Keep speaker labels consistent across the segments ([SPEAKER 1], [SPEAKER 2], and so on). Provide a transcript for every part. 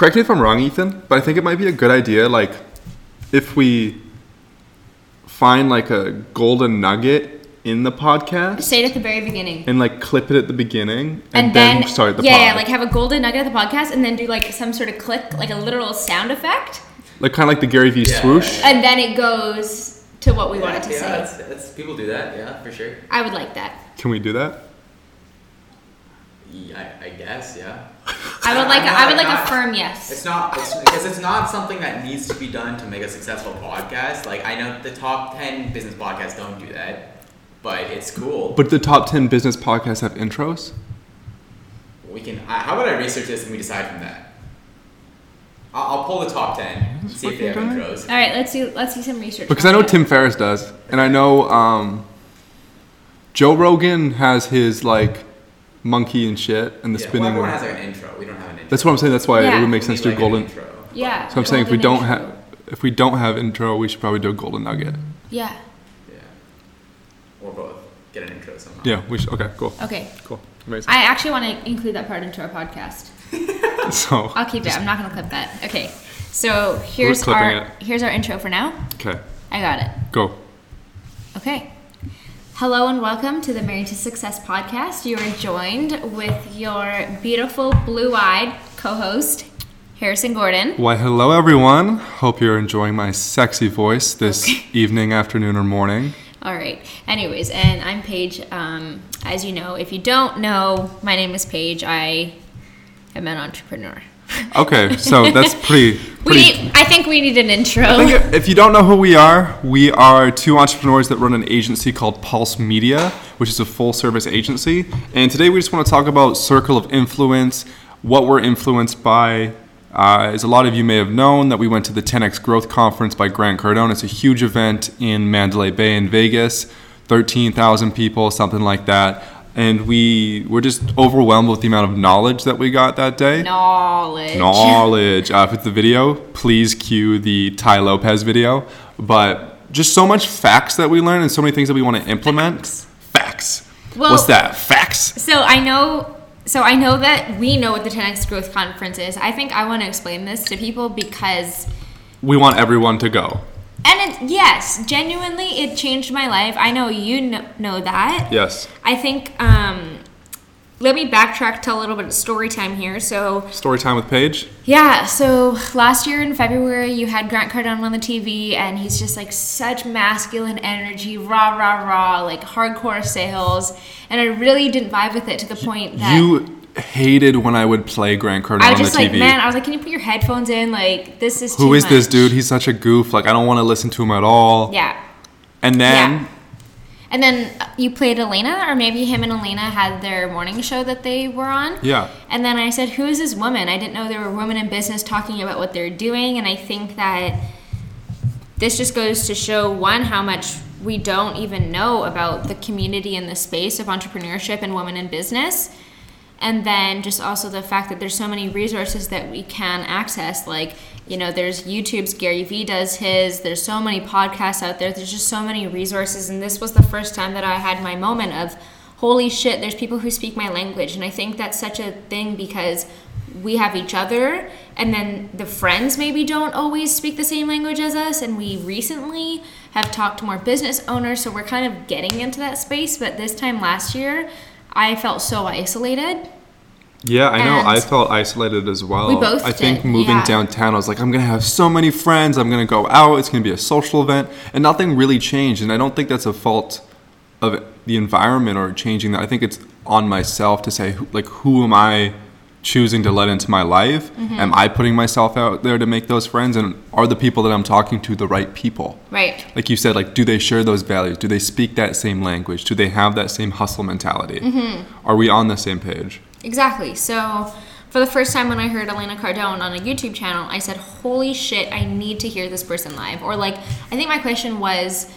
[SPEAKER 1] correct me if I'm wrong, Ethan, but I think it might be a good idea, like, if we find like a golden nugget in the podcast
[SPEAKER 2] Say it at the very beginning.
[SPEAKER 1] and like clip it at the beginning and,
[SPEAKER 2] And,
[SPEAKER 1] then,
[SPEAKER 2] then,
[SPEAKER 1] start the
[SPEAKER 2] yeah,
[SPEAKER 1] pod.
[SPEAKER 2] yeah, like have a golden nugget at the podcast, and then do like some sort of click, like a literal sound effect,
[SPEAKER 1] like kind of like the Gary Vee
[SPEAKER 3] Yeah.
[SPEAKER 1] swoosh.
[SPEAKER 2] and then it goes to what we wanted to
[SPEAKER 3] yeah,
[SPEAKER 2] say.
[SPEAKER 3] That's, that's, people do that, yeah, for sure.
[SPEAKER 2] I would like that.
[SPEAKER 1] Can we do that?
[SPEAKER 3] Yeah, I, I guess, yeah.
[SPEAKER 2] I would like.
[SPEAKER 3] I'm
[SPEAKER 2] I would
[SPEAKER 3] not-
[SPEAKER 2] like a
[SPEAKER 3] not-
[SPEAKER 2] firm
[SPEAKER 3] It's not it's, because it's not something that needs to be done to make a successful podcast. Like I know the top ten business podcasts don't do that, but it's cool.
[SPEAKER 1] But the top 10 business podcasts have intros?
[SPEAKER 3] we can. I, how about I research this and we decide from that? I'll, I'll pull the top ten, see if they have
[SPEAKER 1] fucking guy.
[SPEAKER 3] intros.
[SPEAKER 2] All right, let's do. Let's do some research.
[SPEAKER 1] Because I know
[SPEAKER 2] it.
[SPEAKER 1] Tim Ferriss does, and I know um, Joe Rogan has his like monkey and shit and the
[SPEAKER 3] Yeah,
[SPEAKER 1] spinning
[SPEAKER 3] well,
[SPEAKER 1] one.
[SPEAKER 3] has like an intro. We don't have an intro.
[SPEAKER 1] That's what I'm saying. That's why it
[SPEAKER 2] Yeah.
[SPEAKER 1] would make sense to do
[SPEAKER 3] like, an
[SPEAKER 1] golden.
[SPEAKER 3] intro.
[SPEAKER 2] Yeah.
[SPEAKER 1] So I'm saying if we don't have
[SPEAKER 2] intro.
[SPEAKER 1] if we don't have intro, we should probably do a golden nugget.
[SPEAKER 2] Yeah.
[SPEAKER 3] Yeah. Or both. Get an intro somehow.
[SPEAKER 1] Yeah, we should. Okay, cool,
[SPEAKER 2] Okay.
[SPEAKER 1] cool, amazing.
[SPEAKER 2] I actually want to include that part into our podcast.
[SPEAKER 1] so
[SPEAKER 2] I'll keep it. I'm not gonna clip that. Okay. So here's our
[SPEAKER 1] it.
[SPEAKER 2] here's our intro for now.
[SPEAKER 1] okay,
[SPEAKER 2] I got it.
[SPEAKER 1] go.
[SPEAKER 2] Okay. Hello and welcome to the Married to Success podcast. You are joined with your beautiful blue-eyed co-host Harrison Gordon.
[SPEAKER 1] Why, hello everyone. Hope you're enjoying my sexy voice this evening, afternoon, or morning.
[SPEAKER 2] All right. Anyways, and I'm Paige. Um, as you know, if you don't know, my name is Paige. I am an entrepreneur.
[SPEAKER 1] Okay, so that's pretty.
[SPEAKER 2] We
[SPEAKER 1] pretty
[SPEAKER 2] need, I think we need an intro.
[SPEAKER 1] If you don't know who we are, we are two entrepreneurs that run an agency called Pulse Media, which is a full service agency. And today we just want to talk about circle of influence, what we're influenced by. Uh, as a lot of you may have known, that we went to the 10x Growth Conference by Grant Cardone. It's a huge event in Mandalay Bay in Vegas, 13,000 people, something like that. And we were just overwhelmed with the amount of knowledge that we got that day.
[SPEAKER 2] Knowledge.
[SPEAKER 1] Knowledge. Uh, with the video, please cue the Tai Lopez video. But just so much facts that we learned and so many things that we want to implement. Facts.
[SPEAKER 2] Well-
[SPEAKER 1] What's that? Facts.
[SPEAKER 2] So I know. So I know that we know what the 10x Growth Conference is. I think I want to explain this to people because,
[SPEAKER 1] We want everyone to go.
[SPEAKER 2] And it, yes, genuinely, it changed my life. I know you know, know that.
[SPEAKER 1] Yes.
[SPEAKER 2] I think. Um, let me backtrack, tell a little bit of story time here. So
[SPEAKER 1] Story time with Paige.
[SPEAKER 2] Yeah, so last year in February, you had Grant Cardone on the TV, and he's just like such masculine energy, rah, rah, rah, like hardcore sales. And I really didn't vibe with it to the point that
[SPEAKER 1] You hated when I would play Grant Cardone
[SPEAKER 2] I
[SPEAKER 1] on
[SPEAKER 2] was just
[SPEAKER 1] the
[SPEAKER 2] like,
[SPEAKER 1] TV.
[SPEAKER 2] man, I was like, can you put your headphones in? Like, this is
[SPEAKER 1] Who
[SPEAKER 2] too
[SPEAKER 1] is this dude? He's such a goof. Like I don't want to listen to him at all.
[SPEAKER 2] Yeah.
[SPEAKER 1] And then
[SPEAKER 2] Yeah. And then uh, you played Elena, or maybe him and Elena had their morning show that they were on.
[SPEAKER 1] Yeah.
[SPEAKER 2] And then I said, Who is this woman? I didn't know there were women in business talking about what they're doing. And I think that this just goes to show one, how much we don't even know about the community and the space of entrepreneurship and women in business. And then just also the fact that there's so many resources that we can access. Like, you know, there's YouTube's Gary Vee does his, there's so many podcasts out there, there's just so many resources. And this was the first time that I had my moment of, holy shit, there's people who speak my language. And I think that's such a thing because we have each other and then the friends maybe don't always speak the same language as us and we recently have talked to more business owners so we're kind of getting into that space but this time last year i felt so isolated
[SPEAKER 1] Yeah, I know.
[SPEAKER 2] And-
[SPEAKER 1] I felt isolated as well.
[SPEAKER 2] We both
[SPEAKER 1] I think
[SPEAKER 2] did,
[SPEAKER 1] moving
[SPEAKER 2] yeah.
[SPEAKER 1] downtown, I was like, I'm gonna have so many friends. I'm gonna go out. It's gonna be a social event, and nothing really changed. And I don't think that's a fault of the environment or changing that. I think it's on myself to say, like, who am I choosing to let into my life?
[SPEAKER 2] Mm-hmm.
[SPEAKER 1] Am I putting myself out there to make those friends? And are the people that I'm talking to the right people?
[SPEAKER 2] right
[SPEAKER 1] Like you said, like, do they share those values? Do they speak that same language? Do they have that same hustle mentality?
[SPEAKER 2] Mm-hmm.
[SPEAKER 1] Are we on the same page?
[SPEAKER 2] exactly so for the first time when i heard elena cardone on a youtube channel i said holy shit i need to hear this person live or like i think my question was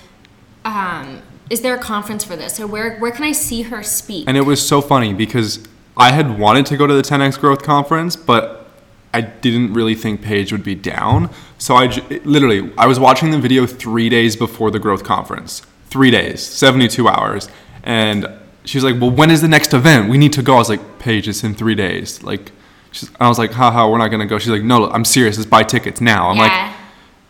[SPEAKER 2] um, is there a conference for this or where, where can i see her speak
[SPEAKER 1] And it was so funny because I had wanted to go to the 10x Growth Conference, but I didn't really think Paige would be down. So I j- literally, I was watching the video three days before the Growth Conference. Three days, 72 hours. And she was like, Well, when is the next event? We need to go. I was like, Paige, it's in three days. Like, She's, I was like, haha, we're not gonna go. She's like, no, I'm serious. Let's buy tickets now. I'm like,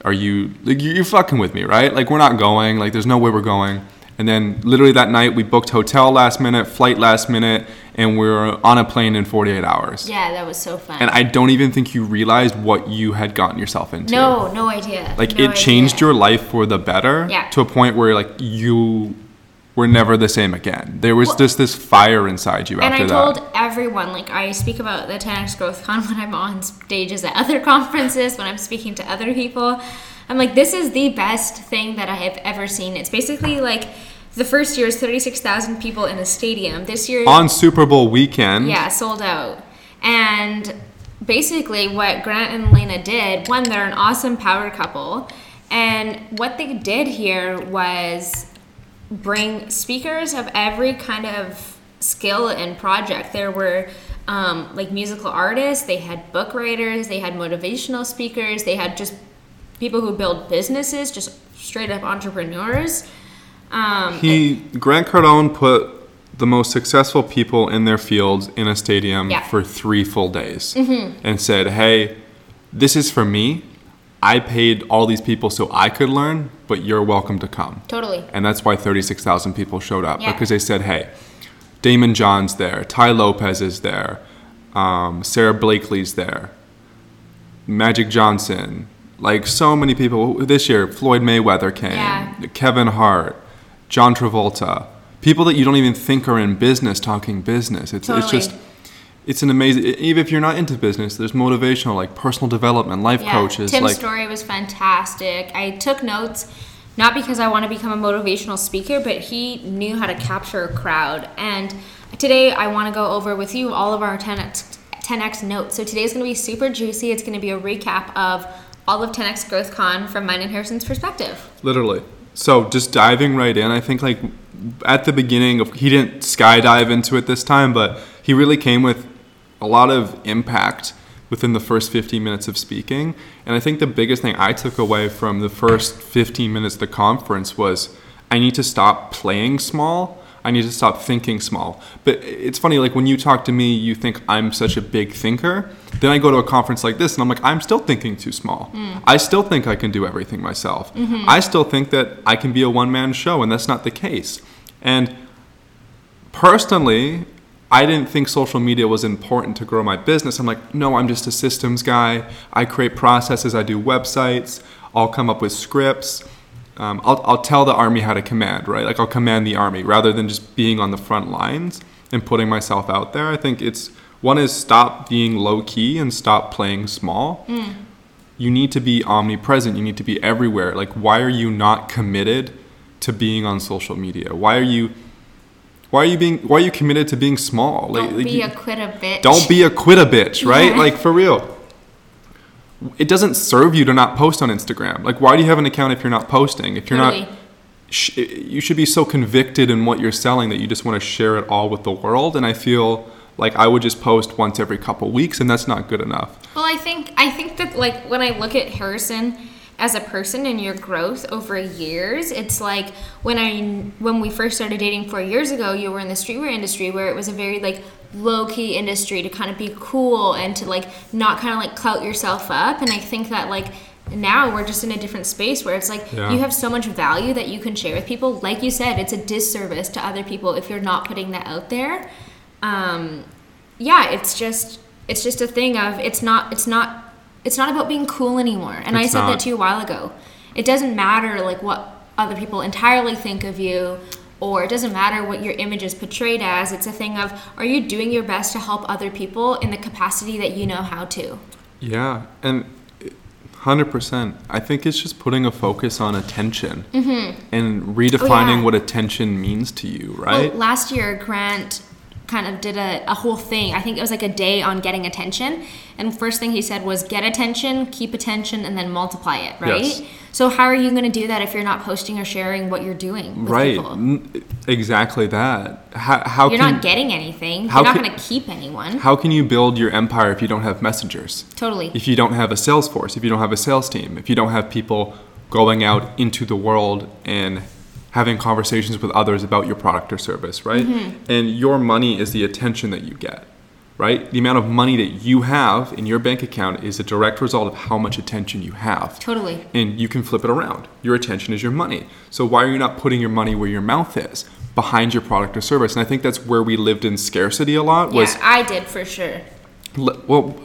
[SPEAKER 1] are you like you- you're fucking with me, right? Like we're not going. Like there's no way we're going. And then literally that night we booked hotel last minute, flight last minute, and we are on a plane in 48 hours.
[SPEAKER 2] yeah, that was so fun.
[SPEAKER 1] And I don't even think you realized what you had gotten yourself into.
[SPEAKER 2] no, no idea.
[SPEAKER 1] Like
[SPEAKER 2] No
[SPEAKER 1] it changed your life for the better
[SPEAKER 2] Yeah.
[SPEAKER 1] to a point where like you were never the same again. There was
[SPEAKER 2] Well-
[SPEAKER 1] just this fire inside you
[SPEAKER 2] And
[SPEAKER 1] after
[SPEAKER 2] I
[SPEAKER 1] that.
[SPEAKER 2] told everyone, like I speak about the 10x Growth Con when I'm on stages at other conferences, when I'm speaking to other people. I'm like, this is the best thing that I have ever seen. It's basically like the first year is 36,000 people in a stadium. This year,
[SPEAKER 1] on Super Bowl weekend.
[SPEAKER 2] yeah, sold out. And basically, what Grant and Lena did, one, they're an awesome power couple. And what they did here was bring speakers of every kind of skill and project. There were um, like musical artists, they had book writers, they had motivational speakers, they had just people who build businesses, just straight up entrepreneurs. Um,
[SPEAKER 1] He Grant Cardone put the most successful people in their fields in a stadium
[SPEAKER 2] Yeah. Mm-hmm.
[SPEAKER 1] for three full days and said, "Hey, this is for me. I paid all these people so I could learn, but you're welcome to come."
[SPEAKER 2] totally.
[SPEAKER 1] And that's why 36,000 people showed up
[SPEAKER 2] Yeah.
[SPEAKER 1] because they said, hey, Daymond John's there, Tai Lopez is there, um, Sara Blakely's there, Magic Johnson, like so many people. This year, Floyd Mayweather came,
[SPEAKER 2] Yeah.
[SPEAKER 1] Kevin Hart, John Travolta, people that you don't even think are in business talking business. It's, it's just, it's an amazing, even if you're not into business, there's motivational, like personal development, life
[SPEAKER 2] Yeah,
[SPEAKER 1] coaches.
[SPEAKER 2] Tim's
[SPEAKER 1] like,
[SPEAKER 2] story was fantastic. I took notes, not because I want to become a motivational speaker, but he knew how to capture a crowd. And today I want to go over with you all of our 10x, 10x notes. So today's going to be super juicy. It's going to be a recap of all of 10x Growth Con from mine and Harrison's perspective.
[SPEAKER 1] Literally. So just diving right in, I think like at the beginning of he didn't skydive into it this time, but he really came with a lot of impact within the first 15 minutes of speaking. And I think the biggest thing I took away from the first 15 minutes of the conference was I need to stop playing small. I need to stop thinking small. But it's funny, like when you talk to me, you think I'm such a big thinker. Then I go to a conference like this and I'm like, I'm still thinking too small. Mm. I still think I can do everything myself. Mm-hmm. I still think that I can be a one man show, and that's not the case. And personally, I didn't think social media was important to grow my business. I'm like, no, I'm just a systems guy. I create processes, I do websites, I'll come up with scripts. Um, I'll, I'll tell the army how to command, right? Like, I'll command the army rather than just being on the front lines and putting myself out there. I think it's one is stop being low key and stop playing small. You need to be omnipresent, you need to be everywhere. Like, why are you not committed to being on social media? Why are you why are you being why are you committed to being small? Like,
[SPEAKER 2] Don't
[SPEAKER 1] like
[SPEAKER 2] be
[SPEAKER 1] you-
[SPEAKER 2] a quit a bitch.
[SPEAKER 1] don't be a quit a bitch, right?
[SPEAKER 2] Yeah.
[SPEAKER 1] Like for real. It doesn't serve you to not post on Instagram. Like why do you have an account if you're not posting? If you're
[SPEAKER 2] Totally.
[SPEAKER 1] not sh- you should be so convicted in what you're selling that you just want to share it all with the world and I feel like I would just post once every couple weeks and that's not good enough.
[SPEAKER 2] Well, I think I think that like when I look at Harrison as a person and your growth over years, it's like when I when we first started dating four years ago, you were in the streetwear industry where it was a very like low key industry to kind of be cool and to like not kind of like clout yourself up. And I think that like now we're just in a different space where it's like
[SPEAKER 1] Yeah.
[SPEAKER 2] you have so much value that you can share with people. Like you said, it's a disservice to other people if you're not putting that out there. Um, yeah, it's just it's just a thing of it's not it's not it's not about being cool anymore. And I said
[SPEAKER 1] not.
[SPEAKER 2] that to you a while ago. It doesn't matter like what other people entirely think of you or it doesn't matter what your image is portrayed as. It's a thing of are you doing your best to help other people in the capacity that you know how to?
[SPEAKER 1] Yeah, and hundred percent. I think it's just putting a focus on attention and redefining
[SPEAKER 2] Mm-hmm. Oh, yeah.
[SPEAKER 1] what attention means to you, right?
[SPEAKER 2] Well, last year, Grant kind of did a, a whole thing. I think it was like a day on getting attention. And first thing he said was get attention, keep attention, and then multiply it, right?
[SPEAKER 1] Yes.
[SPEAKER 2] So how are you going to do that if you're not posting or sharing what you're doing
[SPEAKER 1] right,
[SPEAKER 2] people?
[SPEAKER 1] Exactly that. How, how
[SPEAKER 2] You're
[SPEAKER 1] can
[SPEAKER 2] not getting anything.
[SPEAKER 1] how
[SPEAKER 2] You're not going to keep anyone.
[SPEAKER 1] how can you build your empire if you don't have messengers?
[SPEAKER 2] totally.
[SPEAKER 1] If you don't have a sales force, if you don't have a sales team, if you don't have people going out into the world and having conversations with others about your product or service, right?
[SPEAKER 2] Mm-hmm.
[SPEAKER 1] And your money is the attention that you get. right? The amount of money that you have in your bank account is a direct result of how much attention you have.
[SPEAKER 2] Totally.
[SPEAKER 1] And you can flip it around. Your attention is your money. So why are you not putting your money where your mouth is? Behind your product or service. And I think that's where we lived in scarcity a lot was
[SPEAKER 2] yeah, I did for sure.
[SPEAKER 1] Well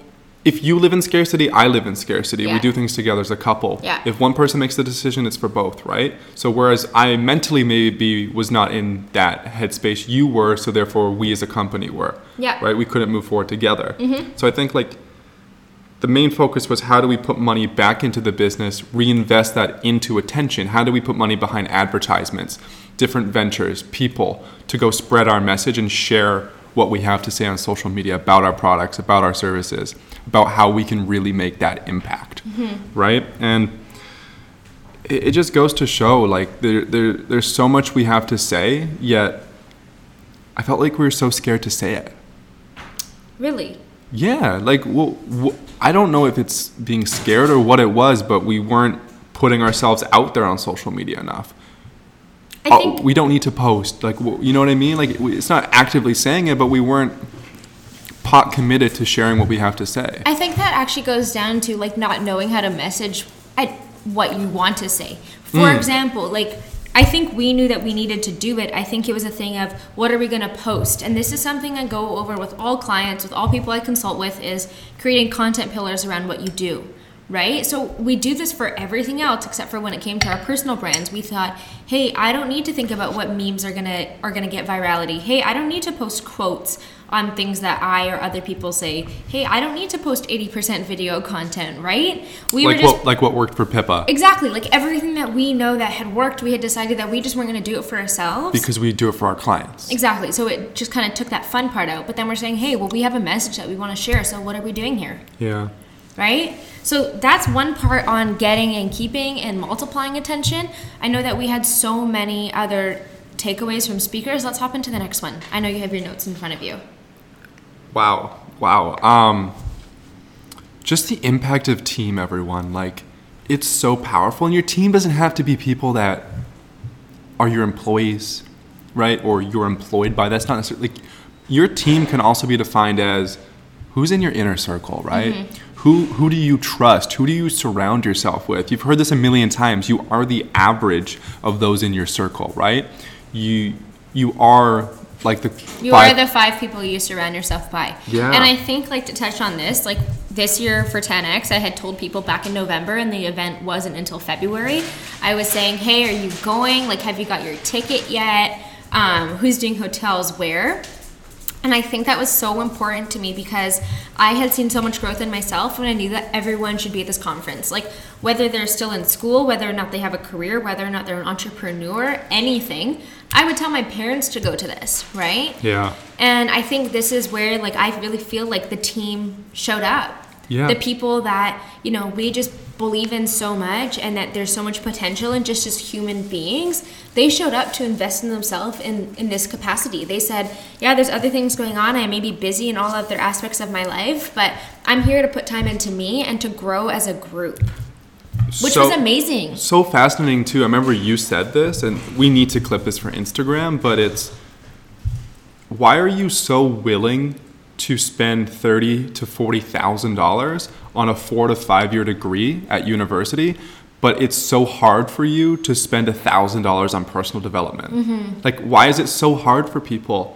[SPEAKER 1] if you live in scarcity i live in scarcity. We do things together as a couple.
[SPEAKER 2] Yeah.
[SPEAKER 1] if one person makes the decision it's for both right? So whereas i mentally maybe was not in that headspace you were so therefore we as a company were.
[SPEAKER 2] Yeah.
[SPEAKER 1] right? We couldn't move forward together. Mm-hmm. So i think like the main focus was how do we put money back into the business reinvest that into attention? How do we put money behind advertisements different ventures people to go spread our message and share what we have to say on social media about our products about our services about how we can really make that impact mm-hmm. right and it, it just goes to show like there, there there's so much we have to say yet i felt like we were so scared to say it
[SPEAKER 2] Really.
[SPEAKER 1] yeah, like well, I don't know if it's being scared or what it was, but we weren't putting ourselves out there on social media enough.
[SPEAKER 2] I
[SPEAKER 1] Oh,
[SPEAKER 2] think
[SPEAKER 1] we don't need to post, like you know what I mean. Like it's not actively saying it, but we weren't pot committed to sharing what we have to say.
[SPEAKER 2] I think that actually goes down to like not knowing how to message at what you want to say. For
[SPEAKER 1] Mm.
[SPEAKER 2] example, like I think we knew that we needed to do it. I think it was a thing of what are we going to post? And this is something I go over with all clients, with all people I consult with is creating content pillars around what you do. Right? So we do this for everything else except for when it came to our personal brands. We thought, "Hey, I don't need to think about what memes are going to are going to get virality. Hey, I don't need to post quotes on things that I or other people say. Hey, I don't need to post 80% video content, right? We
[SPEAKER 1] like
[SPEAKER 2] were just
[SPEAKER 1] what like what worked for Pippa
[SPEAKER 2] Exactly. Like everything that we know that had worked, we had decided that we just weren't going to do it for ourselves.
[SPEAKER 1] because we do it for our clients.
[SPEAKER 2] exactly. So it just kind of took that fun part out. But then we're saying, hey, well, we have a message that we want to share. So what are we doing here?
[SPEAKER 1] Yeah.
[SPEAKER 2] Right? So that's one part on getting and keeping and multiplying attention. I know that we had so many other takeaways from speakers. Let's hop into the next one. I know you have your notes in front of you.
[SPEAKER 1] Wow. Wow. Um, just the impact of team, everyone. Like, it's so powerful. And your team doesn't have to be people that are your employees, right? Or you're employed by. That's not necessarily. Like, your team can also be defined as who's in your inner circle, right? Who, who do you trust? Who do you surround yourself with? You've heard this a million times. You are the average of those in your circle, right? You you are like the
[SPEAKER 2] You
[SPEAKER 1] five-
[SPEAKER 2] are the five people you surround yourself by.
[SPEAKER 1] Yeah.
[SPEAKER 2] And I think, like, to touch on this, like, this year for 10X, I had told people back in November, and the event wasn't until February. I was saying, hey, are you going? Like, have you got your ticket yet? Um, who's doing hotels where? And I think that was so important to me because I had seen so much growth in myself and I knew that everyone should be at this conference. Like, whether they're still in school, whether or not they have a career, whether or not they're an entrepreneur, anything, I would tell my parents to go to this, right?
[SPEAKER 1] Yeah.
[SPEAKER 2] And I think this is where, like, I really feel like the team showed up.
[SPEAKER 1] Yeah.
[SPEAKER 2] The people that, you know, we just believe in so much and that there's so much potential in just as human beings, they showed up to invest in themselves in, in this capacity. They said, yeah, there's other things going on. I may be busy in all other aspects of my life, but I'm here to put time into me and to grow as a group, which
[SPEAKER 1] So-
[SPEAKER 2] was amazing.
[SPEAKER 1] So fascinating too. I remember you said this, and we need to clip this for Instagram. But it's why are you so willing to spend thirty to forty thousand dollars on a four to five year degree at university, but it's so hard for you to spend a thousand dollars on personal development?
[SPEAKER 2] Mm-hmm.
[SPEAKER 1] Like, why is it so hard for people?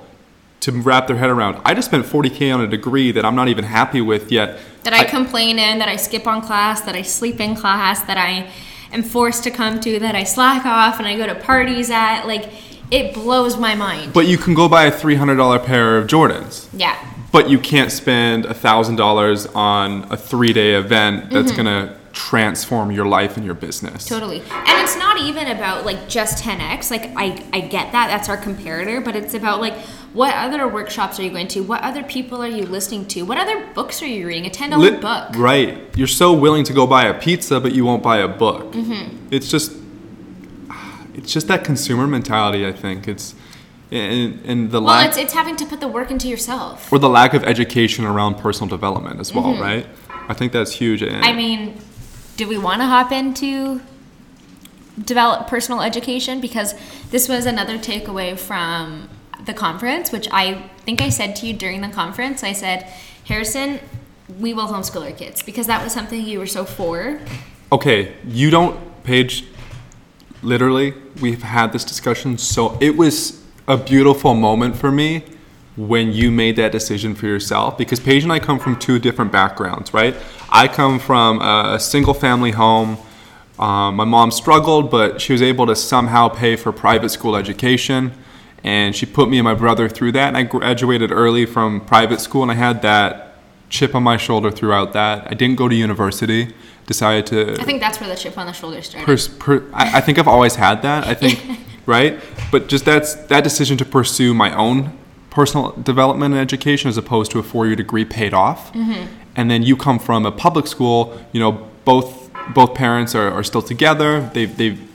[SPEAKER 1] To wrap their head around, I just spent 40k on a degree that I'm not even happy with yet.
[SPEAKER 2] that I, complain in, that I skip on class, that I sleep in class, that I am forced to come to, that I slack off and I go to parties at. Like, it blows my mind.
[SPEAKER 1] But you can go buy a $300 pair of Jordans.
[SPEAKER 2] yeah.
[SPEAKER 1] But you can't spend $1,000 on a three day event that's
[SPEAKER 2] Mm-hmm.
[SPEAKER 1] going to transform your life and your business.
[SPEAKER 2] Totally. And it's not even about like just 10x. Like I, I get that. That's our comparator, but it's about like what other workshops are you going to? What other people are you listening to? What other books are you reading? A $10
[SPEAKER 1] Lit-
[SPEAKER 2] book.
[SPEAKER 1] Right. You're so willing to go buy a pizza, but you won't buy a book.
[SPEAKER 2] Mm-hmm.
[SPEAKER 1] It's just. It's just that consumer mentality, I think. It's. And, and the
[SPEAKER 2] Well,
[SPEAKER 1] lack.
[SPEAKER 2] it's it's having to put the work into yourself.
[SPEAKER 1] or the lack of education around personal development as well, right? I think that's huge. And
[SPEAKER 2] Mm-hmm. I mean, do we want to hop into develop personal education? Because this was another takeaway from the conference, which I think I said to you during the conference. I said, Harrison, we will homeschool our kids because that was something you were so for.
[SPEAKER 1] Okay, you don't, Paige. Literally, we've had this discussion. So it was a beautiful moment for me when you made that decision for yourself because Paige and I come from two different backgrounds, right? I come from a single family home. Um, my mom struggled, but she was able to somehow pay for private school education. And she put me and my brother through that. And I graduated early from private school, and I had that chip on my shoulder throughout that. I didn't go to university, decided to
[SPEAKER 2] I think that's where the chip on the shoulder started.
[SPEAKER 1] pers- per- I, I think I've always had that. I think, right? But just that's that decision to pursue my own personal development and education as opposed to a four-year degree paid off. Mm-hmm. And then you come from a public school. You know, both both parents are, are still together. They've they've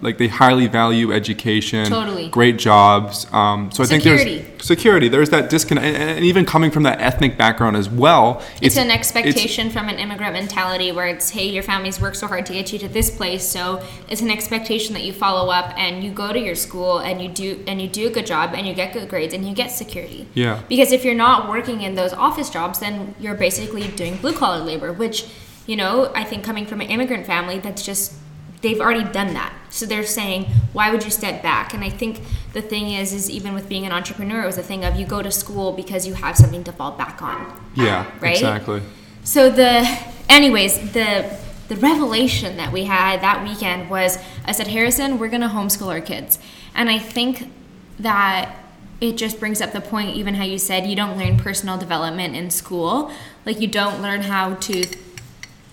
[SPEAKER 1] like they highly value education.
[SPEAKER 2] Totally.
[SPEAKER 1] Great jobs. Um, so I think there's security. There's that disconnect, and, and even coming from that ethnic background as well.
[SPEAKER 2] it's, an expectation from an immigrant mentality where it's hey your family's worked so hard to get you to this place so it's an expectation that you follow up and you go to your school and you do and you do a good job and you get good grades and you get security
[SPEAKER 1] Yeah.
[SPEAKER 2] because if you're not working in those office jobs then you're basically doing blue collar labor which you know i think coming from an immigrant family that's just they've already done that so they're saying why would you step back and i think the thing is is even with being an entrepreneur it was a thing of you go to school because you have something to fall back on
[SPEAKER 1] yeah,
[SPEAKER 2] Right?
[SPEAKER 1] exactly.
[SPEAKER 2] so the, anyways, the the revelation that we had that weekend was I said, Harrison, we're gonna homeschool our kids, and I think that it just brings up the point, even how you said you don't learn personal development in school, like you don't learn how to,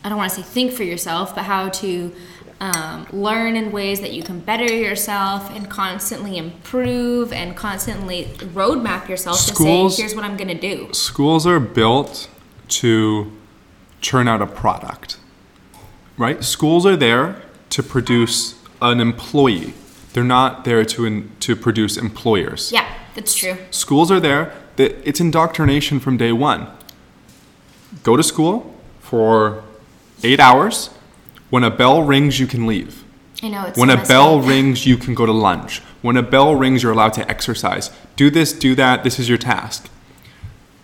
[SPEAKER 2] I don't want to say think for yourself, but how to. Um, learn in ways that you can better yourself and constantly improve and constantly roadmap yourself
[SPEAKER 1] Schools-
[SPEAKER 2] to say here's what i'm going to do.
[SPEAKER 1] Schools are built to churn out a product right? Schools are there to produce an employee. They're not there to in, to produce employers.
[SPEAKER 2] Yeah that's true.
[SPEAKER 1] Schools are there that it's indoctrination from day one. Go to school for eight hours when a bell rings you can leave
[SPEAKER 2] I know it's
[SPEAKER 1] when a bell
[SPEAKER 2] up.
[SPEAKER 1] rings, you can go to lunch. When a bell rings, you're allowed to exercise. Do this, do that. This is your task.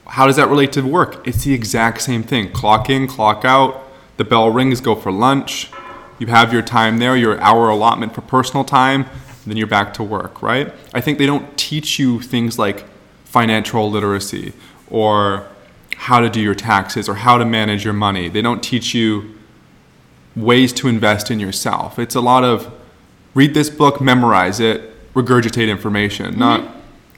[SPEAKER 1] How does that relate to work? It's the exact same thing. Clock in, clock out. The bell rings, go for lunch. You have your time there, your hour allotment for personal time, then you're back to work, right? I think they don't teach you things like financial literacy or how to do your taxes or how to manage your money. They don't teach you ways to invest in yourself. It's a lot of read this book, memorize it, regurgitate information. Mm-hmm. Not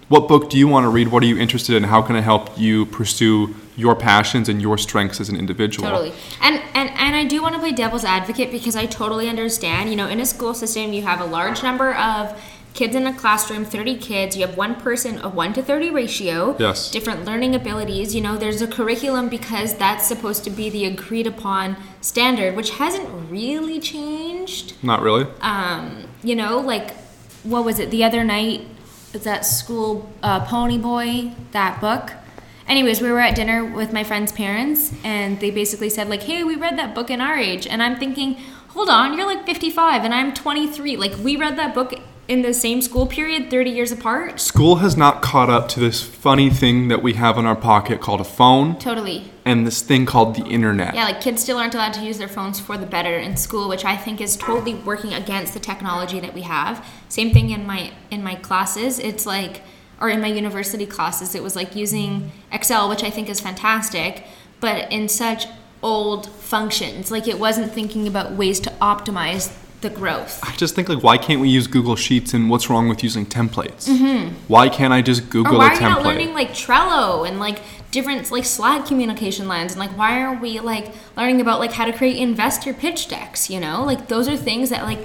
[SPEAKER 1] what book do you want to read? What are you interested in? How can I help you pursue your passions and your strengths as an individual?
[SPEAKER 2] Totally. And and and I do want to play devil's advocate because I totally understand. You know, in a school system, you have a large number of kids in a classroom, 30 kids, you have one person, a 1 to 30 ratio.
[SPEAKER 1] Yes.
[SPEAKER 2] Different learning abilities. You know, there's a curriculum because that's supposed to be the agreed upon standard, which hasn't really changed
[SPEAKER 1] Not really.
[SPEAKER 2] um, you know, like what was it the other night? That school uh, Pony Boy, that book. Anyways, we were at dinner with my friend's parents, and they basically said like, "Hey, we read that book in our age," and I'm thinking, "Hold on, you're like 55, and I'm 23. Like, we read that book in the same school period, 30 years apart."
[SPEAKER 1] School has not caught up to this funny thing that we have in our pocket called a phone
[SPEAKER 2] Totally.
[SPEAKER 1] and this thing called the internet.
[SPEAKER 2] Yeah, like kids still aren't allowed to use their phones for the better in school, which I think is totally working against the technology that we have. Same thing in my in my classes. It's like or in my university classes, it was like using Excel, which I think is fantastic, but in such old functions. Like it wasn't thinking about ways to optimize the growth.
[SPEAKER 1] I just think like why can't we use Google Sheets and what's wrong with using templates? Mm-hmm. Why can't I just Google Or
[SPEAKER 2] why
[SPEAKER 1] a template?
[SPEAKER 2] Why are you not learning like Trello and like different like Slack communication lines and like why aren't we like learning about like how to create investor pitch decks? You know, like those are things that like,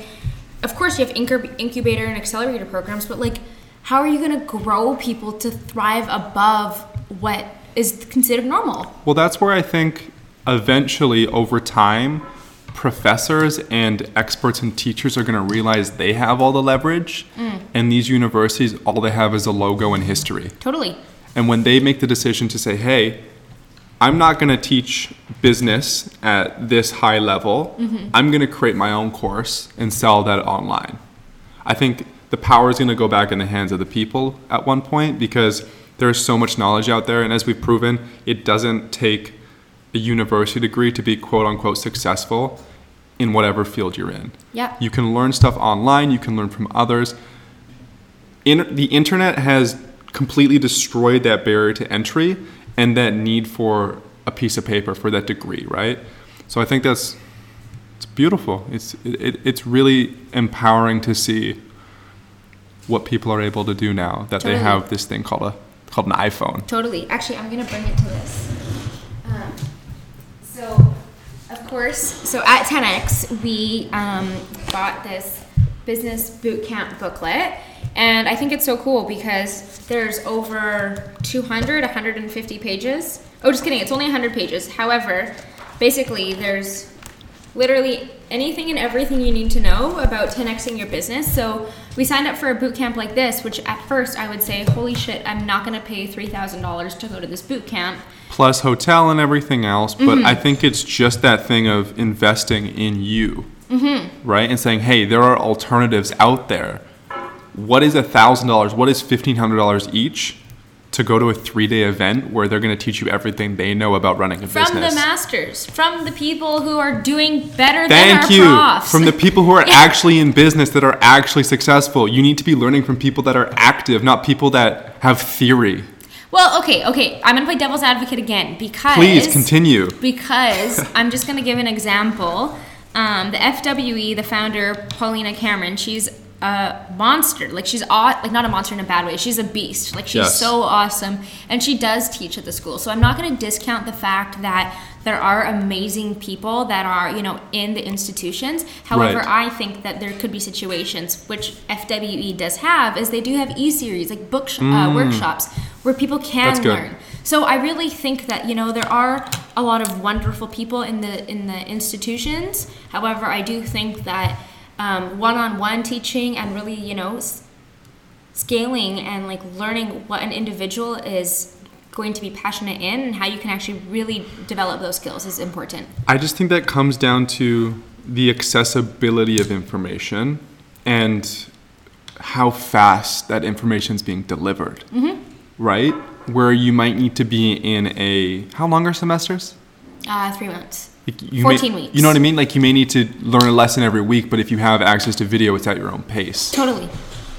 [SPEAKER 2] of course you have incubator and accelerator programs, but like, how are you gonna grow people to thrive above what is considered normal?
[SPEAKER 1] Well, that's where I think eventually, over time, professors and experts and teachers are going to realize they have all the leverage, mm. and these universities, all they have is a logo and history.
[SPEAKER 2] Totally.
[SPEAKER 1] And when they make the decision to say, hey, I'm not going to teach business at this high level, mm-hmm. I'm going to create my own course and sell that online. I think the power is going to go back in the hands of the people at one point because there's so much knowledge out there, and as we've proven, it doesn't take a university degree to be quote unquote successful in whatever field you're in.
[SPEAKER 2] Yeah.
[SPEAKER 1] You can learn stuff online, you can learn from others. In, the internet has completely destroyed that barrier to entry and that need for a piece of paper for that degree, right? So I think that's it's beautiful. It's it, it's really empowering to see what people are able to do now that
[SPEAKER 2] Totally.
[SPEAKER 1] they have this thing called a called an iPhone.
[SPEAKER 2] Totally. Actually, I'm gonna bring it to this. So, of course, so at 10x, we um, bought this business boot camp booklet, and I think it's so cool because there's over 200, 150 pages. Oh, just kidding. It's only 100 pages. However, basically, there's literally anything and everything you need to know about 10xing your business. So we signed up for a boot camp like this, which at first I would say, holy shit, I'm not going to pay $3,000 to go to this boot camp.
[SPEAKER 1] plus hotel and everything else. But
[SPEAKER 2] Mm-hmm.
[SPEAKER 1] I think it's just that thing of investing in you, mm-hmm. right? And saying, hey, there are alternatives out there. What is a thousand dollars? What is fifteen hundred dollars each to go to a three-day event where they're going to teach you everything they know about running a
[SPEAKER 2] From
[SPEAKER 1] business?
[SPEAKER 2] From the masters, from the people who are doing better than
[SPEAKER 1] Thank
[SPEAKER 2] our
[SPEAKER 1] you.
[SPEAKER 2] profs.
[SPEAKER 1] From the people who are actually in business that are actually successful. You need to be learning from people that are active, not people that have theory.
[SPEAKER 2] well, okay, okay. I'm going to play devil's advocate again because.
[SPEAKER 1] Please continue.
[SPEAKER 2] because I'm just going to give an example. Um, the FWE, the founder Paulina Cameron, she's a monster. Like she's aw- like not a monster in a bad way. She's a beast. Like she's
[SPEAKER 1] Yes.
[SPEAKER 2] so awesome, and she does teach at the school. So I'm not going to discount the fact that there are amazing people that are you know in the institutions. However,
[SPEAKER 1] Right.
[SPEAKER 2] I think that there could be situations which FWE does have is they do have e series like book sh- uh, workshops where people can
[SPEAKER 1] Mm.
[SPEAKER 2] Learn. So I really think that you know there are a lot of wonderful people in the in the institutions. However, I do think that um, one-on-one teaching and really you know s- scaling and like learning what an individual is going to be passionate in and how you can actually really develop those skills is important.
[SPEAKER 1] I just think that comes down to the accessibility of information and how fast that information is being delivered. Right? Where you might need to be in a how long are semesters?
[SPEAKER 2] Uh, three months.
[SPEAKER 1] Like, You
[SPEAKER 2] 14
[SPEAKER 1] may,
[SPEAKER 2] weeks.
[SPEAKER 1] You know what I mean? Like you may need to learn a lesson every week, but if you have access to video, it's at your own pace.
[SPEAKER 2] Totally.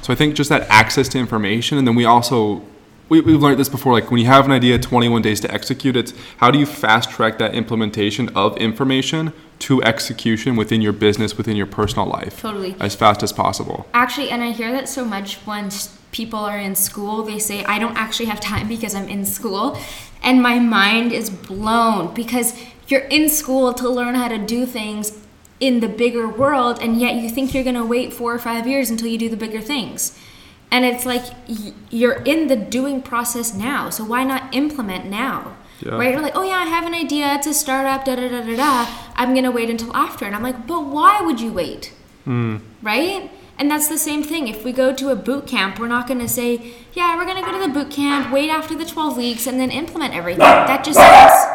[SPEAKER 1] So I think just that access to information, and then we also we, we've learned this before. Like when you have an idea, 21 days to execute. It's how do you fast track that implementation of information to execution within your business, within your personal life,
[SPEAKER 2] Totally.
[SPEAKER 1] as fast as possible.
[SPEAKER 2] Actually, and I hear that so much when people are in school, they say, I don't actually have time because I'm in school. And my mind is blown because you're in school to learn how to do things in the bigger world, and yet you think you're gonna wait four or five years until you do the bigger things. And it's like you're in the doing process now, so why not implement now?
[SPEAKER 1] Yeah.
[SPEAKER 2] Right? You're like, oh yeah, I have an idea, it's a startup, da da da da da. I'm gonna wait until after. And I'm like, but why would you wait? Hmm. right? And that's the same thing. If we go to a boot camp, we're not going to say, yeah, we're going to go to the boot camp, wait after the 12 weeks, and then implement everything. That just sounds.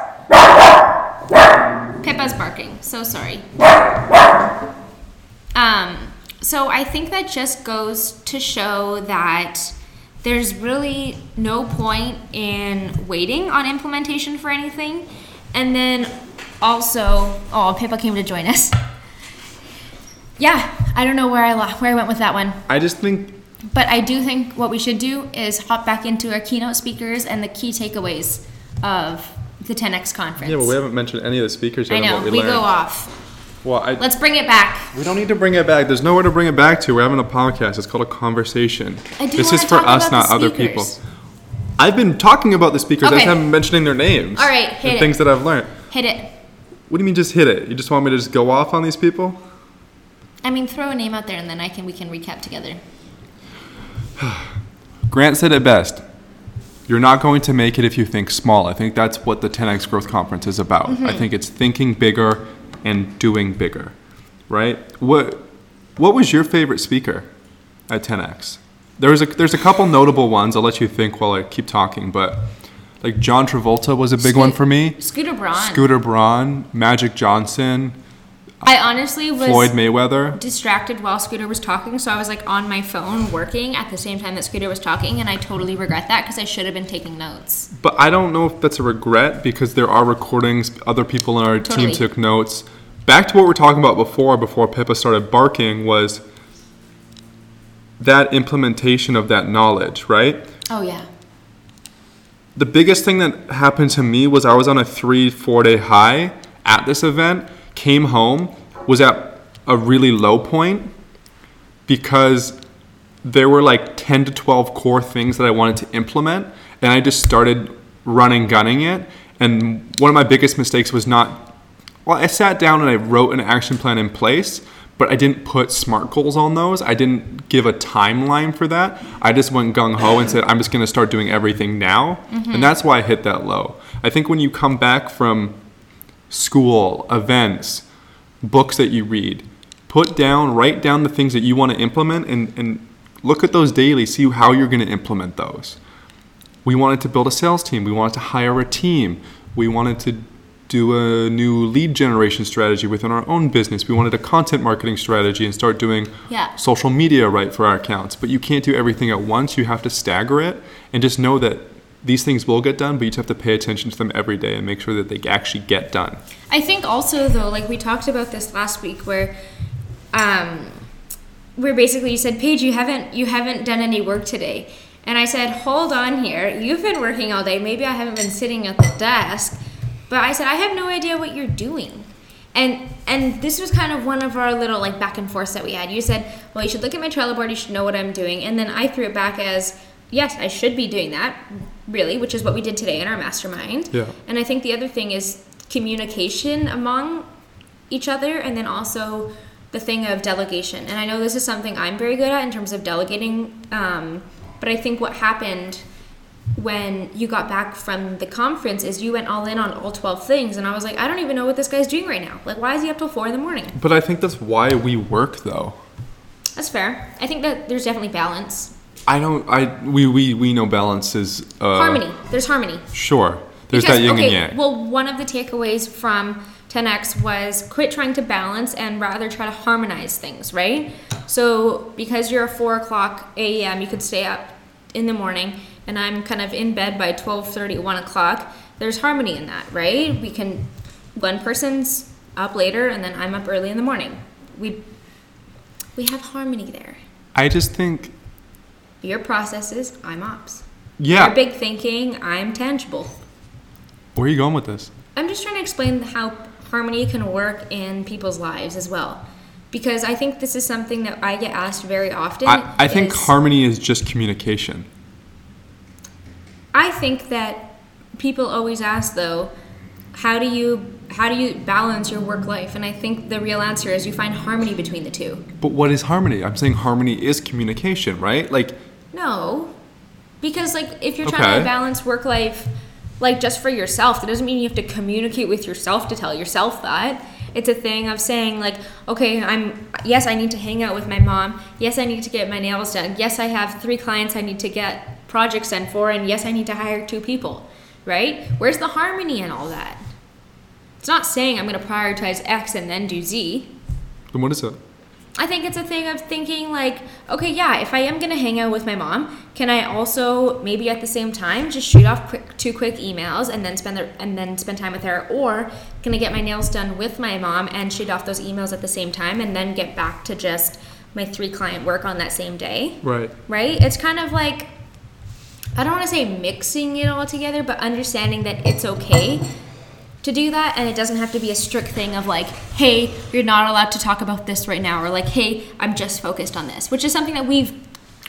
[SPEAKER 2] Pippa's barking. So sorry. Um, so I think that just goes to show that there's really no point in waiting on implementation for anything. And then also, oh, Pippa came to join us. Yeah, I don't know where I lo- where I went with that one,
[SPEAKER 1] I just think
[SPEAKER 2] but I do think what we should do is hop back into our keynote speakers and the key takeaways of the 10x conference.
[SPEAKER 1] yeah, but we haven't mentioned any of the speakers yet.
[SPEAKER 2] I know
[SPEAKER 1] we,
[SPEAKER 2] we go off.
[SPEAKER 1] Well, I,
[SPEAKER 2] Let's bring it back.
[SPEAKER 1] we don't need to bring it back. There's nowhere to bring it back to. We're having a podcast. It's called a conversation.
[SPEAKER 2] I do
[SPEAKER 1] this is for us, not other people. I've been talking about the speakers. I just
[SPEAKER 2] Okay.
[SPEAKER 1] haven't mentioning their names.
[SPEAKER 2] All right, hit it.
[SPEAKER 1] things that I've learned.
[SPEAKER 2] Hit it.
[SPEAKER 1] What do you mean just hit it? You just want me to just go off on these people?
[SPEAKER 2] I mean, throw a name out there and then I can we can recap together.
[SPEAKER 1] Grant said it best. You're not going to make it if you think small. I think that's what the 10x Growth Conference is about.
[SPEAKER 2] Mm-hmm.
[SPEAKER 1] I think it's thinking bigger and doing bigger, right? What What was your favorite speaker at 10x? There was a there's a couple notable ones. I'll let you think while I keep talking, but like John Travolta was a big one for me.
[SPEAKER 2] Scooter Braun.
[SPEAKER 1] Scooter Braun, Magic Johnson,
[SPEAKER 2] I honestly was
[SPEAKER 1] Floyd Mayweather.
[SPEAKER 2] distracted while Scooter was talking, so I was like on my phone working at the same time that Scooter was talking, and I totally regret that because I should have been taking notes.
[SPEAKER 1] But I don't know if that's a regret because there are recordings. Other people in our
[SPEAKER 2] Totally.
[SPEAKER 1] team took notes. Back to what we're talking about before, before Pippa started barking, was that implementation of that knowledge, right?
[SPEAKER 2] Oh yeah.
[SPEAKER 1] The biggest thing that happened to me was I was on a three, four day high at this event, came home, was at a really low point because there were like 10 to 12 core things that I wanted to implement, and I just started running, gunning it. And one of my biggest mistakes was not, well, I sat down and I wrote an action plan in place, but I didn't put SMART goals on those. I didn't give a timeline for that. I just went gung ho and said, I'm just going to start doing everything now. Mm-hmm. And that's why I hit that low. I think when you come back from school, events, books that you read. Put down, write down the things that you want to implement and, and look at those daily, see how you're going to implement those. We wanted to build a sales team, we wanted to hire a team, we wanted to do a new lead generation strategy within our own business. We wanted a content marketing strategy and start doing
[SPEAKER 2] Yeah.
[SPEAKER 1] social media right for our accounts. But you can't do everything at once. You have to stagger it and just know that these things will get done, but you just have to pay attention to them every day and make sure that they actually get done.
[SPEAKER 2] I think also though, like we talked about this last week, where, um, where basically you said, Paige, you haven't you haven't done any work today, and I said, hold on here, you've been working all day. Maybe I haven't been sitting at the desk, but I said I have no idea what you're doing. And and this was kind of one of our little like back and forths that we had. You said, "Well, you should look at my Trello board. You should know what I'm doing." And then I threw it back as, "Yes, I should be doing that, really," which is what we did today in our mastermind.
[SPEAKER 1] Yeah.
[SPEAKER 2] And I think the other thing is communication among each other, and then also the thing of delegation. And I know this is something I'm very good at in terms of delegating. Um, but I think what happened when you got back from the conference is you went all in on all 12 things and i was like i don't even know what this guy's doing right now like why is he up till 4 in the morning
[SPEAKER 1] But I think that's why we work though.
[SPEAKER 2] that's fair i think that there's definitely balance
[SPEAKER 1] I don't. I we we we know balance is uh,
[SPEAKER 2] harmony. There's harmony.
[SPEAKER 1] Sure, there's
[SPEAKER 2] Because-
[SPEAKER 1] that yin
[SPEAKER 2] okay,
[SPEAKER 1] and yang.
[SPEAKER 2] well one of the takeaways from 10x was quit trying to balance and rather try to harmonize things right? So because you're a 4 o'clock am you could stay up in the morning and i'm kind of in bed by 12.30 1 o'clock there's harmony in that right? We can one person's up later and then i'm up early in the morning. We we have harmony there.
[SPEAKER 1] I just think,
[SPEAKER 2] your processes i'm ops
[SPEAKER 1] yeah.
[SPEAKER 2] your big thinking i'm tangible
[SPEAKER 1] Where are you going with this?
[SPEAKER 2] I'm just trying to explain how harmony can work in people's lives as well. Because I think this is something that I get asked very often.
[SPEAKER 1] I, I think
[SPEAKER 2] is-
[SPEAKER 1] harmony is just communication.
[SPEAKER 2] I think that people always ask though, how do you how do you balance your work life? And I think the real answer is you find harmony between the two.
[SPEAKER 1] But what is harmony? I'm saying harmony is communication, right? Like,
[SPEAKER 2] No. Because like if you're trying
[SPEAKER 1] Okay.
[SPEAKER 2] to balance work life like just for yourself, that doesn't mean you have to communicate with yourself to tell yourself that. It's a thing of saying like, okay, I'm yes, I need to hang out with my mom. Yes, I need to get my nails done. Yes, I have three clients I need to get projects done for and yes, I need to hire two people. Right? Where's the harmony in all that? It's not saying I'm going to prioritize X and then do Z.
[SPEAKER 1] then what is it?
[SPEAKER 2] I think it's a thing of thinking like, okay, yeah, if I am gonna hang out with my mom, can I also maybe at the same time just shoot off quick, two quick emails and then spend the, and then spend time with her, or can I get my nails done with my mom and shoot off those emails at the same time and then get back to just my three client work on that same day?
[SPEAKER 1] Right.
[SPEAKER 2] right? It's kind of like I don't want to say mixing it all together, but understanding that it's okay to do that and it doesn't have to be a strict thing of like, hey, you're not allowed to talk about this right now or like, hey, I'm just focused on this, which is something that we've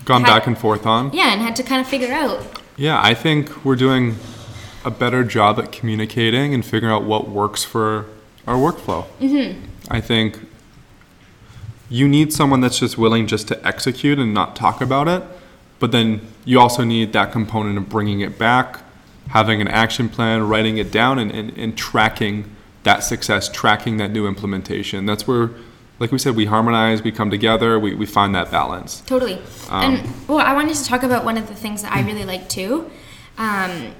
[SPEAKER 1] Gone
[SPEAKER 2] Had-
[SPEAKER 1] back and forth on.
[SPEAKER 2] yeah, and had to kind of figure out.
[SPEAKER 1] Yeah, I think we're doing a better job at communicating and figuring out what works for our workflow. Mm-hmm. I think you need someone that's just willing just to execute and not talk about it, but then you also need that component of bringing it back, having an action plan, writing it down, and, and, and tracking that success, tracking that new implementation. That's where, like we said, we harmonize, we come together, we, we find that balance.
[SPEAKER 2] Totally.
[SPEAKER 1] Um,
[SPEAKER 2] and well, I wanted to talk about one of the things that I really like too. Um,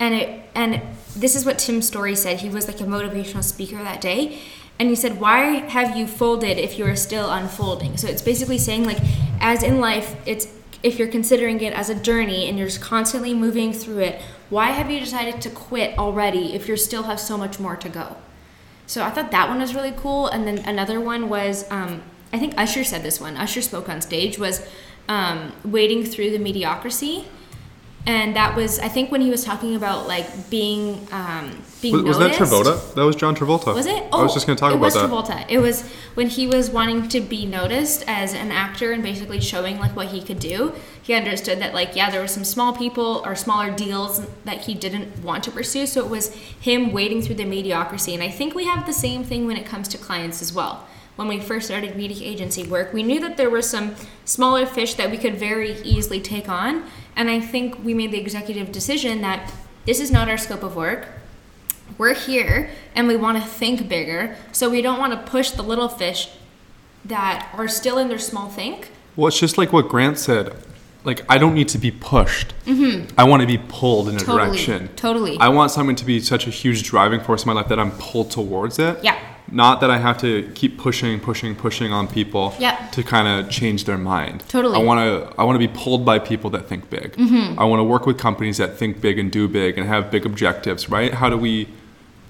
[SPEAKER 2] and it and this is what Tim Storey said. He was like a motivational speaker that day, and he said, "Why have you folded if you are still unfolding?" So it's basically saying like, as in life, it's if you're considering it as a journey and you're just constantly moving through it, why have you decided to quit already if you still have so much more to go? So I thought that one was really cool. And then another one was, um, I think Usher said this one. Usher spoke on stage was um, wading through the mediocrity. And that was, I think, when he was talking about like being um, being
[SPEAKER 1] Was, was that. Travolta? That was John Travolta.
[SPEAKER 2] Was it?
[SPEAKER 1] Oh, I was just going to talk about that. it was.
[SPEAKER 2] Travolta. It was when he was wanting to be noticed as an actor and basically showing like what he could do. He understood that like yeah, there were some small people or smaller deals that he didn't want to pursue. So it was him wading through the mediocrity. And I think we have the same thing when it comes to clients as well. When we first started media agency work, we knew that there were some smaller fish that we could very easily take on. And I think we made the executive decision that this is not our scope of work we're here and we want to think bigger so we don't want to push the little fish that are still in their small think
[SPEAKER 1] Well, it's just like what Grant said. Like, I don't need to be pushed. Mm-hmm. I want to be pulled in a
[SPEAKER 2] Totally,
[SPEAKER 1] direction.
[SPEAKER 2] totally.
[SPEAKER 1] I want something to be such a huge driving force in my life that I'm pulled towards it.
[SPEAKER 2] Yeah.
[SPEAKER 1] Not that I have to keep pushing, pushing, pushing on people
[SPEAKER 2] Yeah.
[SPEAKER 1] to kind of change their mind.
[SPEAKER 2] Totally.
[SPEAKER 1] I want to. I want to be pulled by people that think big. Mm-hmm. I want to work with companies that think big and do big and have big objectives. Right? How do we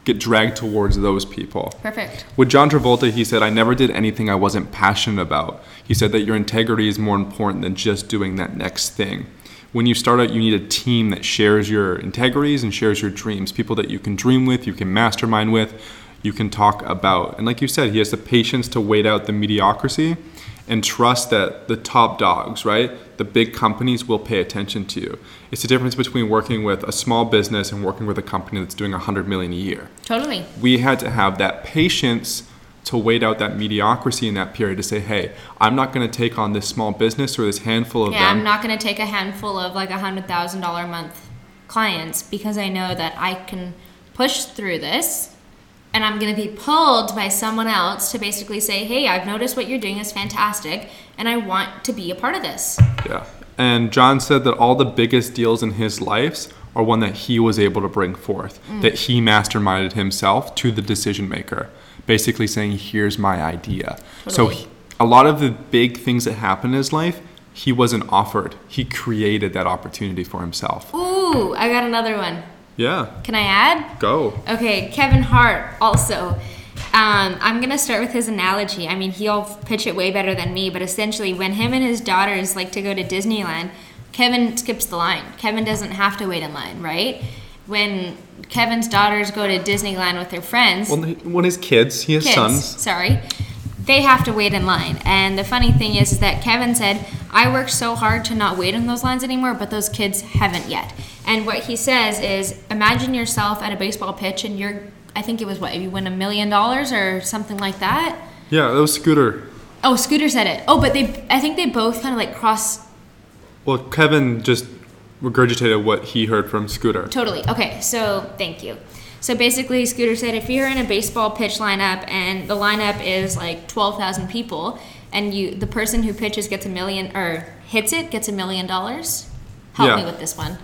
[SPEAKER 1] get dragged towards those people?
[SPEAKER 2] perfect
[SPEAKER 1] With John Travolta, he said, I never did anything I wasn't passionate about. He said that your integrity is more important than just doing that next thing. When you start out, you need a team that shares your integrities and shares your dreams. People that you can dream with, you can mastermind with, you can talk about. And like you said, he has the patience to wait out the mediocrity and trust that the top dogs, right? The big companies will pay attention to you. It's the difference between working with a small business and working with a company that's doing 100 million a year
[SPEAKER 2] totally
[SPEAKER 1] we had to have that patience to wait out that mediocrity in that period to say, hey, I'm not going to take on this small business or this handful of
[SPEAKER 2] yeah
[SPEAKER 1] them.
[SPEAKER 2] i'm not going to take a handful of like a hundred thousand dollar a month clients because i know that i can push through this and i'm going to be pulled by someone else to basically say hey i've noticed what you're doing is fantastic and i want to be a part of this
[SPEAKER 1] yeah. And John said that all the biggest deals in his life are one that he was able to bring forth,
[SPEAKER 2] Mm.
[SPEAKER 1] that he masterminded himself to the decision maker, basically saying, here's my idea. So he- a lot of the big things that happen in his life, he wasn't offered. He created that opportunity for himself.
[SPEAKER 2] ooh i got another one
[SPEAKER 1] Yeah,
[SPEAKER 2] can i add
[SPEAKER 1] go.
[SPEAKER 2] Okay, Kevin Hart also. Um, I'm gonna start with his analogy. I mean, he'll pitch it way better than me, but essentially, when him and his daughters like to go to Disneyland, Kevin skips the line. Kevin doesn't have to wait in line, right? When Kevin's daughters go to Disneyland with their friends,
[SPEAKER 1] Well, when his kids, he has
[SPEAKER 2] kids,
[SPEAKER 1] sons.
[SPEAKER 2] sorry, they have to wait in line. And the funny thing is, is that Kevin said, I worked so hard to not wait in those lines anymore, but those kids haven't yet. And what he says is, imagine yourself at a baseball pitch and you're, I think it was what, you win a million dollars or something like that?
[SPEAKER 1] Yeah, that was Scooter.
[SPEAKER 2] Oh, Scooter said it. Oh, but they, I think they both kind of like cross
[SPEAKER 1] Well, Kevin just regurgitated what he heard from Scooter.
[SPEAKER 2] Totally. Okay, so thank you. So basically, Scooter said if you're in a baseball pitch lineup and the lineup is like 12,000 people and you the person who pitches gets a million or hits it gets a million dollars, help
[SPEAKER 1] Yeah.
[SPEAKER 2] me with this one.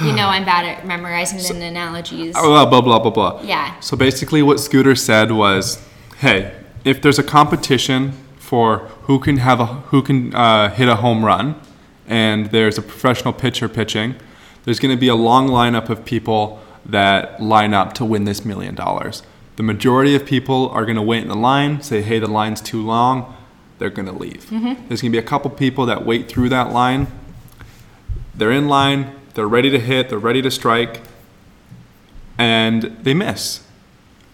[SPEAKER 2] You know I'm bad at memorizing the analogies.
[SPEAKER 1] Blah, blah, blah, blah, blah.
[SPEAKER 2] Yeah.
[SPEAKER 1] So basically, what Scooter said was, hey, if there's a competition for who can have a who can uh, hit a home run, and there's a professional pitcher pitching, there's going to be a long lineup of people that line up to win this million dollars. The majority of people are going to wait in the line, say, hey, the line's too long, they're going to leave. There's going to be a couple people that wait through that line. They're in line, they're ready to hit, they're ready to strike, and they miss.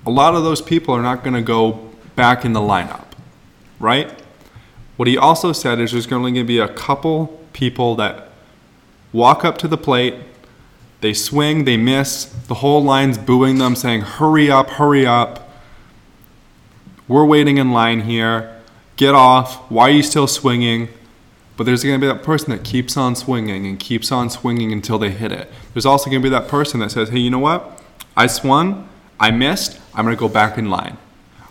[SPEAKER 1] A lot of those people are not going to go back in the lineup, right? What he also said is there's only going to be a couple people that walk up to the plate, they swing, they miss, the whole line's booing them, saying, Hurry up, hurry up. We're waiting in line here. Get off. Why are you still swinging? But there's going to be that person that keeps on swinging and keeps on swinging until they hit it. There's also going to be that person that says, hey, you know what? I swung, I missed, I'm going to go back in line.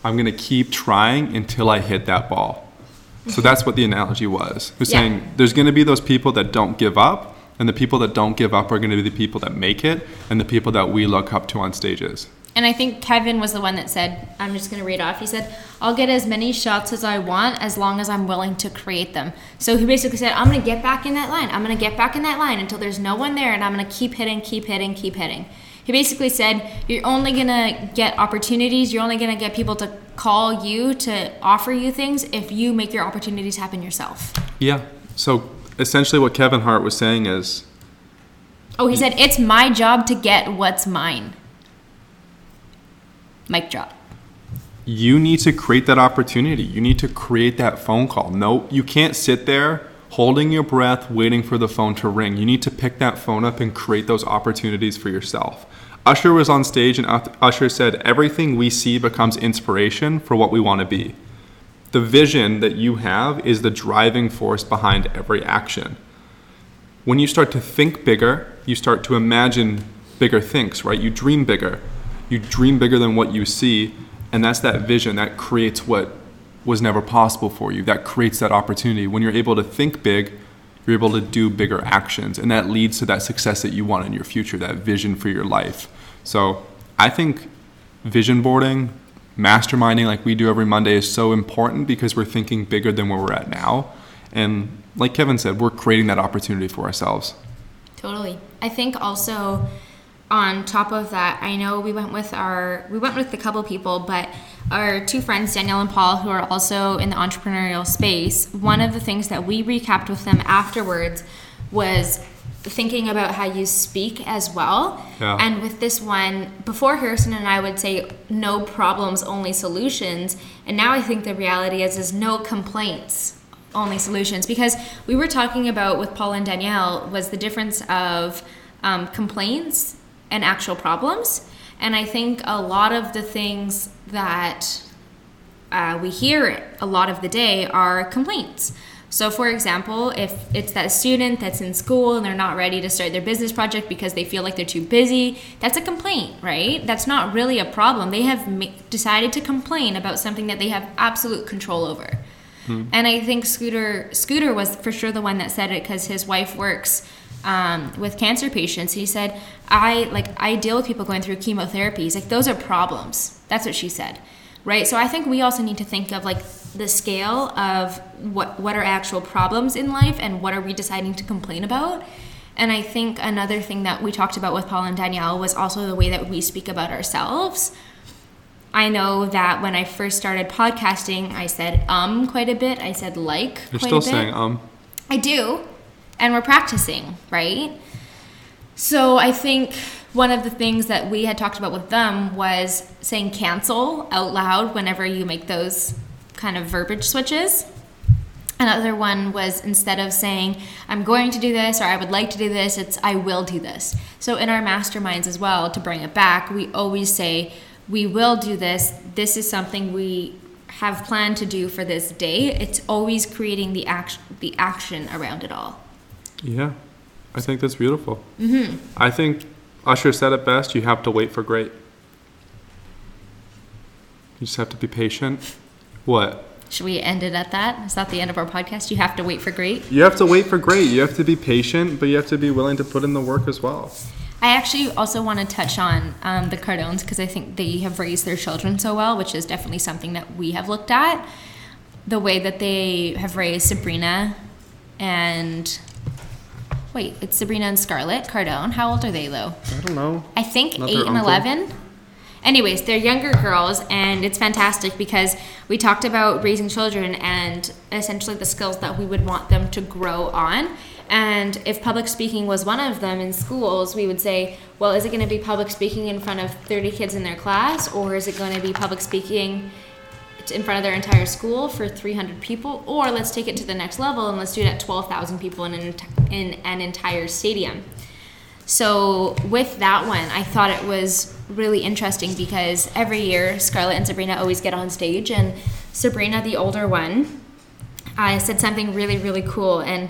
[SPEAKER 1] I'm going to keep trying until I hit that ball. So that's what the analogy was. It was
[SPEAKER 2] Yeah.
[SPEAKER 1] saying there's going to be those people that don't give up, And the people that don't give up are going to be the people that make it and the people that we look up to on stages.
[SPEAKER 2] And I think Kevin was the one that said, I'm just going to read off. He said, I'll get as many shots as I want as long as I'm willing to create them. So he basically said, I'm going to get back in that line. I'm going to get back in that line until there's no one there and I'm going to keep hitting, keep hitting, keep hitting. He basically said, You're only going to get opportunities, you're only going to get people to call you to offer you things if you make your opportunities happen yourself.
[SPEAKER 1] Yeah. So essentially, what Kevin Hart was saying is
[SPEAKER 2] Oh, he said, It's my job to get what's mine. Mic drop.
[SPEAKER 1] you need to create that opportunity. You need to create that phone call. No, you can't sit there holding your breath, waiting for the phone to ring. You need to pick that phone up and create those opportunities for yourself. Usher was on stage and Usher said, Everything we see becomes inspiration for what we want to be. The vision that you have is the driving force behind every action. When you start to think bigger, you start to imagine bigger things, right? You dream bigger. You dream bigger than what you see, and that's that vision that creates what was never possible for you. That creates that opportunity. When you're able to think big, you're able to do bigger actions, and that leads to that success that you want in your future, that vision for your life. So I think vision boarding, masterminding like we do every Monday is so important because we're thinking bigger than where we're at now. And like Kevin said, we're creating that opportunity for ourselves.
[SPEAKER 2] Totally. I think also on top of that, I know we went with our we went with a couple people, but our two friends Danielle and Paul, who are also in the entrepreneurial space, one of the things that we recapped with them afterwards was thinking about how you speak as well.
[SPEAKER 1] Yeah.
[SPEAKER 2] And with this one, before Harrison and I would say no problems, only solutions, and now I think the reality is is no complaints, only solutions. Because we were talking about with Paul and Danielle was the difference of um, complaints and actual problems. And I think a lot of the things that uh, we hear a lot of the day are complaints. So, for example, if it's that student that's in school and they're not ready to start their business project because they feel like they're too busy, that's a complaint, right? That's not really a problem. They have ma- decided to complain about something that they have absolute control over. And I think Scooter Scooter was for sure the one that said it because his wife works um, with cancer patients. He said, "I like I deal with people going through chemotherapy. He's like those are problems." That's what she said, right? So I think we also need to think of like the scale of what what are actual problems in life and what are we deciding to complain about. And I think another thing that we talked about with Paul and Danielle was also the way that we speak about ourselves. I know that when I first started podcasting, I said um quite a bit. I said like
[SPEAKER 1] You're
[SPEAKER 2] quite
[SPEAKER 1] still
[SPEAKER 2] a bit.
[SPEAKER 1] saying um.
[SPEAKER 2] I do, and we're practicing, right? So I think one of the things that we had talked about with them was saying cancel out loud whenever you make those kind of verbiage switches. Another one was instead of saying, I'm going to do this or I would like to do this, it's I will do this. So in our masterminds as well, to bring it back, we always say, we will do this. This is something we have planned to do for this day. It's always creating the action, the action around it all.
[SPEAKER 1] Yeah, I think that's beautiful. Mm-hmm. I think Usher said it best. You have to wait for great. You just have to be patient. What?
[SPEAKER 2] Should we end it at that? Is that the end of our podcast? You have to wait for great.
[SPEAKER 1] You have to wait for great. You have to be patient, but you have to be willing to put in the work as well.
[SPEAKER 2] I actually also want to touch on um, the Cardones because I think they have raised their children so well, which is definitely something that we have looked at. The way that they have raised Sabrina and wait, it's Sabrina and Scarlett Cardone. How old are they though?
[SPEAKER 1] I don't know.
[SPEAKER 2] I think
[SPEAKER 1] Not
[SPEAKER 2] eight and
[SPEAKER 1] uncle?
[SPEAKER 2] eleven. Anyways, they're younger girls, and it's fantastic because we talked about raising children and essentially the skills that we would want them to grow on. And if public speaking was one of them in schools, we would say, well, is it going to be public speaking in front of 30 kids in their class, or is it going to be public speaking in front of their entire school for 300 people? Or let's take it to the next level and let's do it at 12,000 people in an, in an entire stadium. So with that one, I thought it was really interesting because every year Scarlett and Sabrina always get on stage, and Sabrina, the older one, uh, said something really really cool, and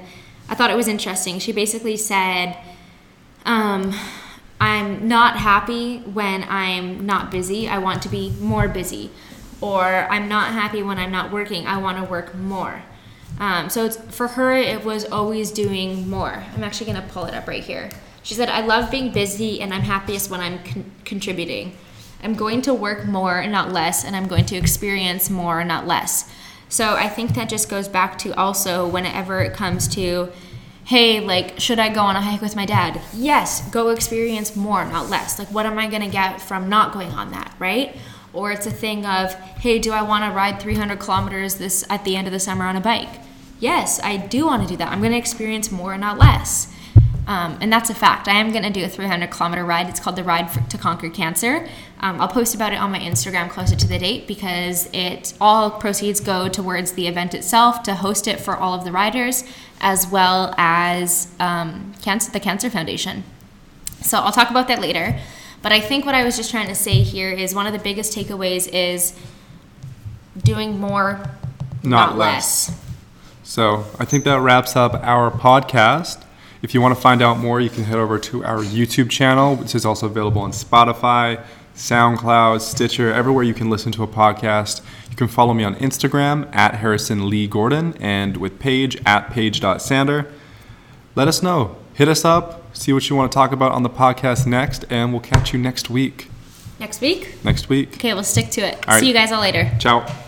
[SPEAKER 2] I thought it was interesting. She basically said, um, "I'm not happy when I'm not busy. I want to be more busy." Or I'm not happy when I'm not working. I want to work more. Um, so for her, it was always doing more. I'm actually going to pull it up right here. She said, I love being busy and I'm happiest when I'm con- contributing. I'm going to work more and not less, and I'm going to experience more and not less. So I think that just goes back to also whenever it comes to, hey, like, should I go on a hike with my dad? Yes, go experience more, not less. Like, what am I going to get from not going on that, right? Or it's a thing of, hey, do I want to ride 300 kilometers this at the end of the summer on a bike? Yes, I do want to do that. I'm going to experience more, not less. Um, and that's a fact. I am going to do a 300 kilometer ride. It's called the Ride for, to Conquer Cancer. Um, I'll post about it on my Instagram closer to the date because it all proceeds go towards the event itself to host it for all of the riders, as well as um, cancer, the Cancer Foundation. So I'll talk about that later. But I think what I was just trying to say here is one of the biggest takeaways is doing more,
[SPEAKER 1] Not
[SPEAKER 2] not,
[SPEAKER 1] less.
[SPEAKER 2] less.
[SPEAKER 1] So I think that wraps up our podcast. If you want to find out more, you can head over to our YouTube channel, which is also available on Spotify, SoundCloud, Stitcher, everywhere you can listen to a podcast. You can follow me on Instagram at Harrison Lee Gordon and with Paige at page.sander. Let us know. Hit us up, see what you want to talk about on the podcast next, and we'll catch you next week.
[SPEAKER 2] Next week?
[SPEAKER 1] Next week.
[SPEAKER 2] Okay, we'll stick to it.
[SPEAKER 1] All right.
[SPEAKER 2] See you guys all later.
[SPEAKER 1] Ciao.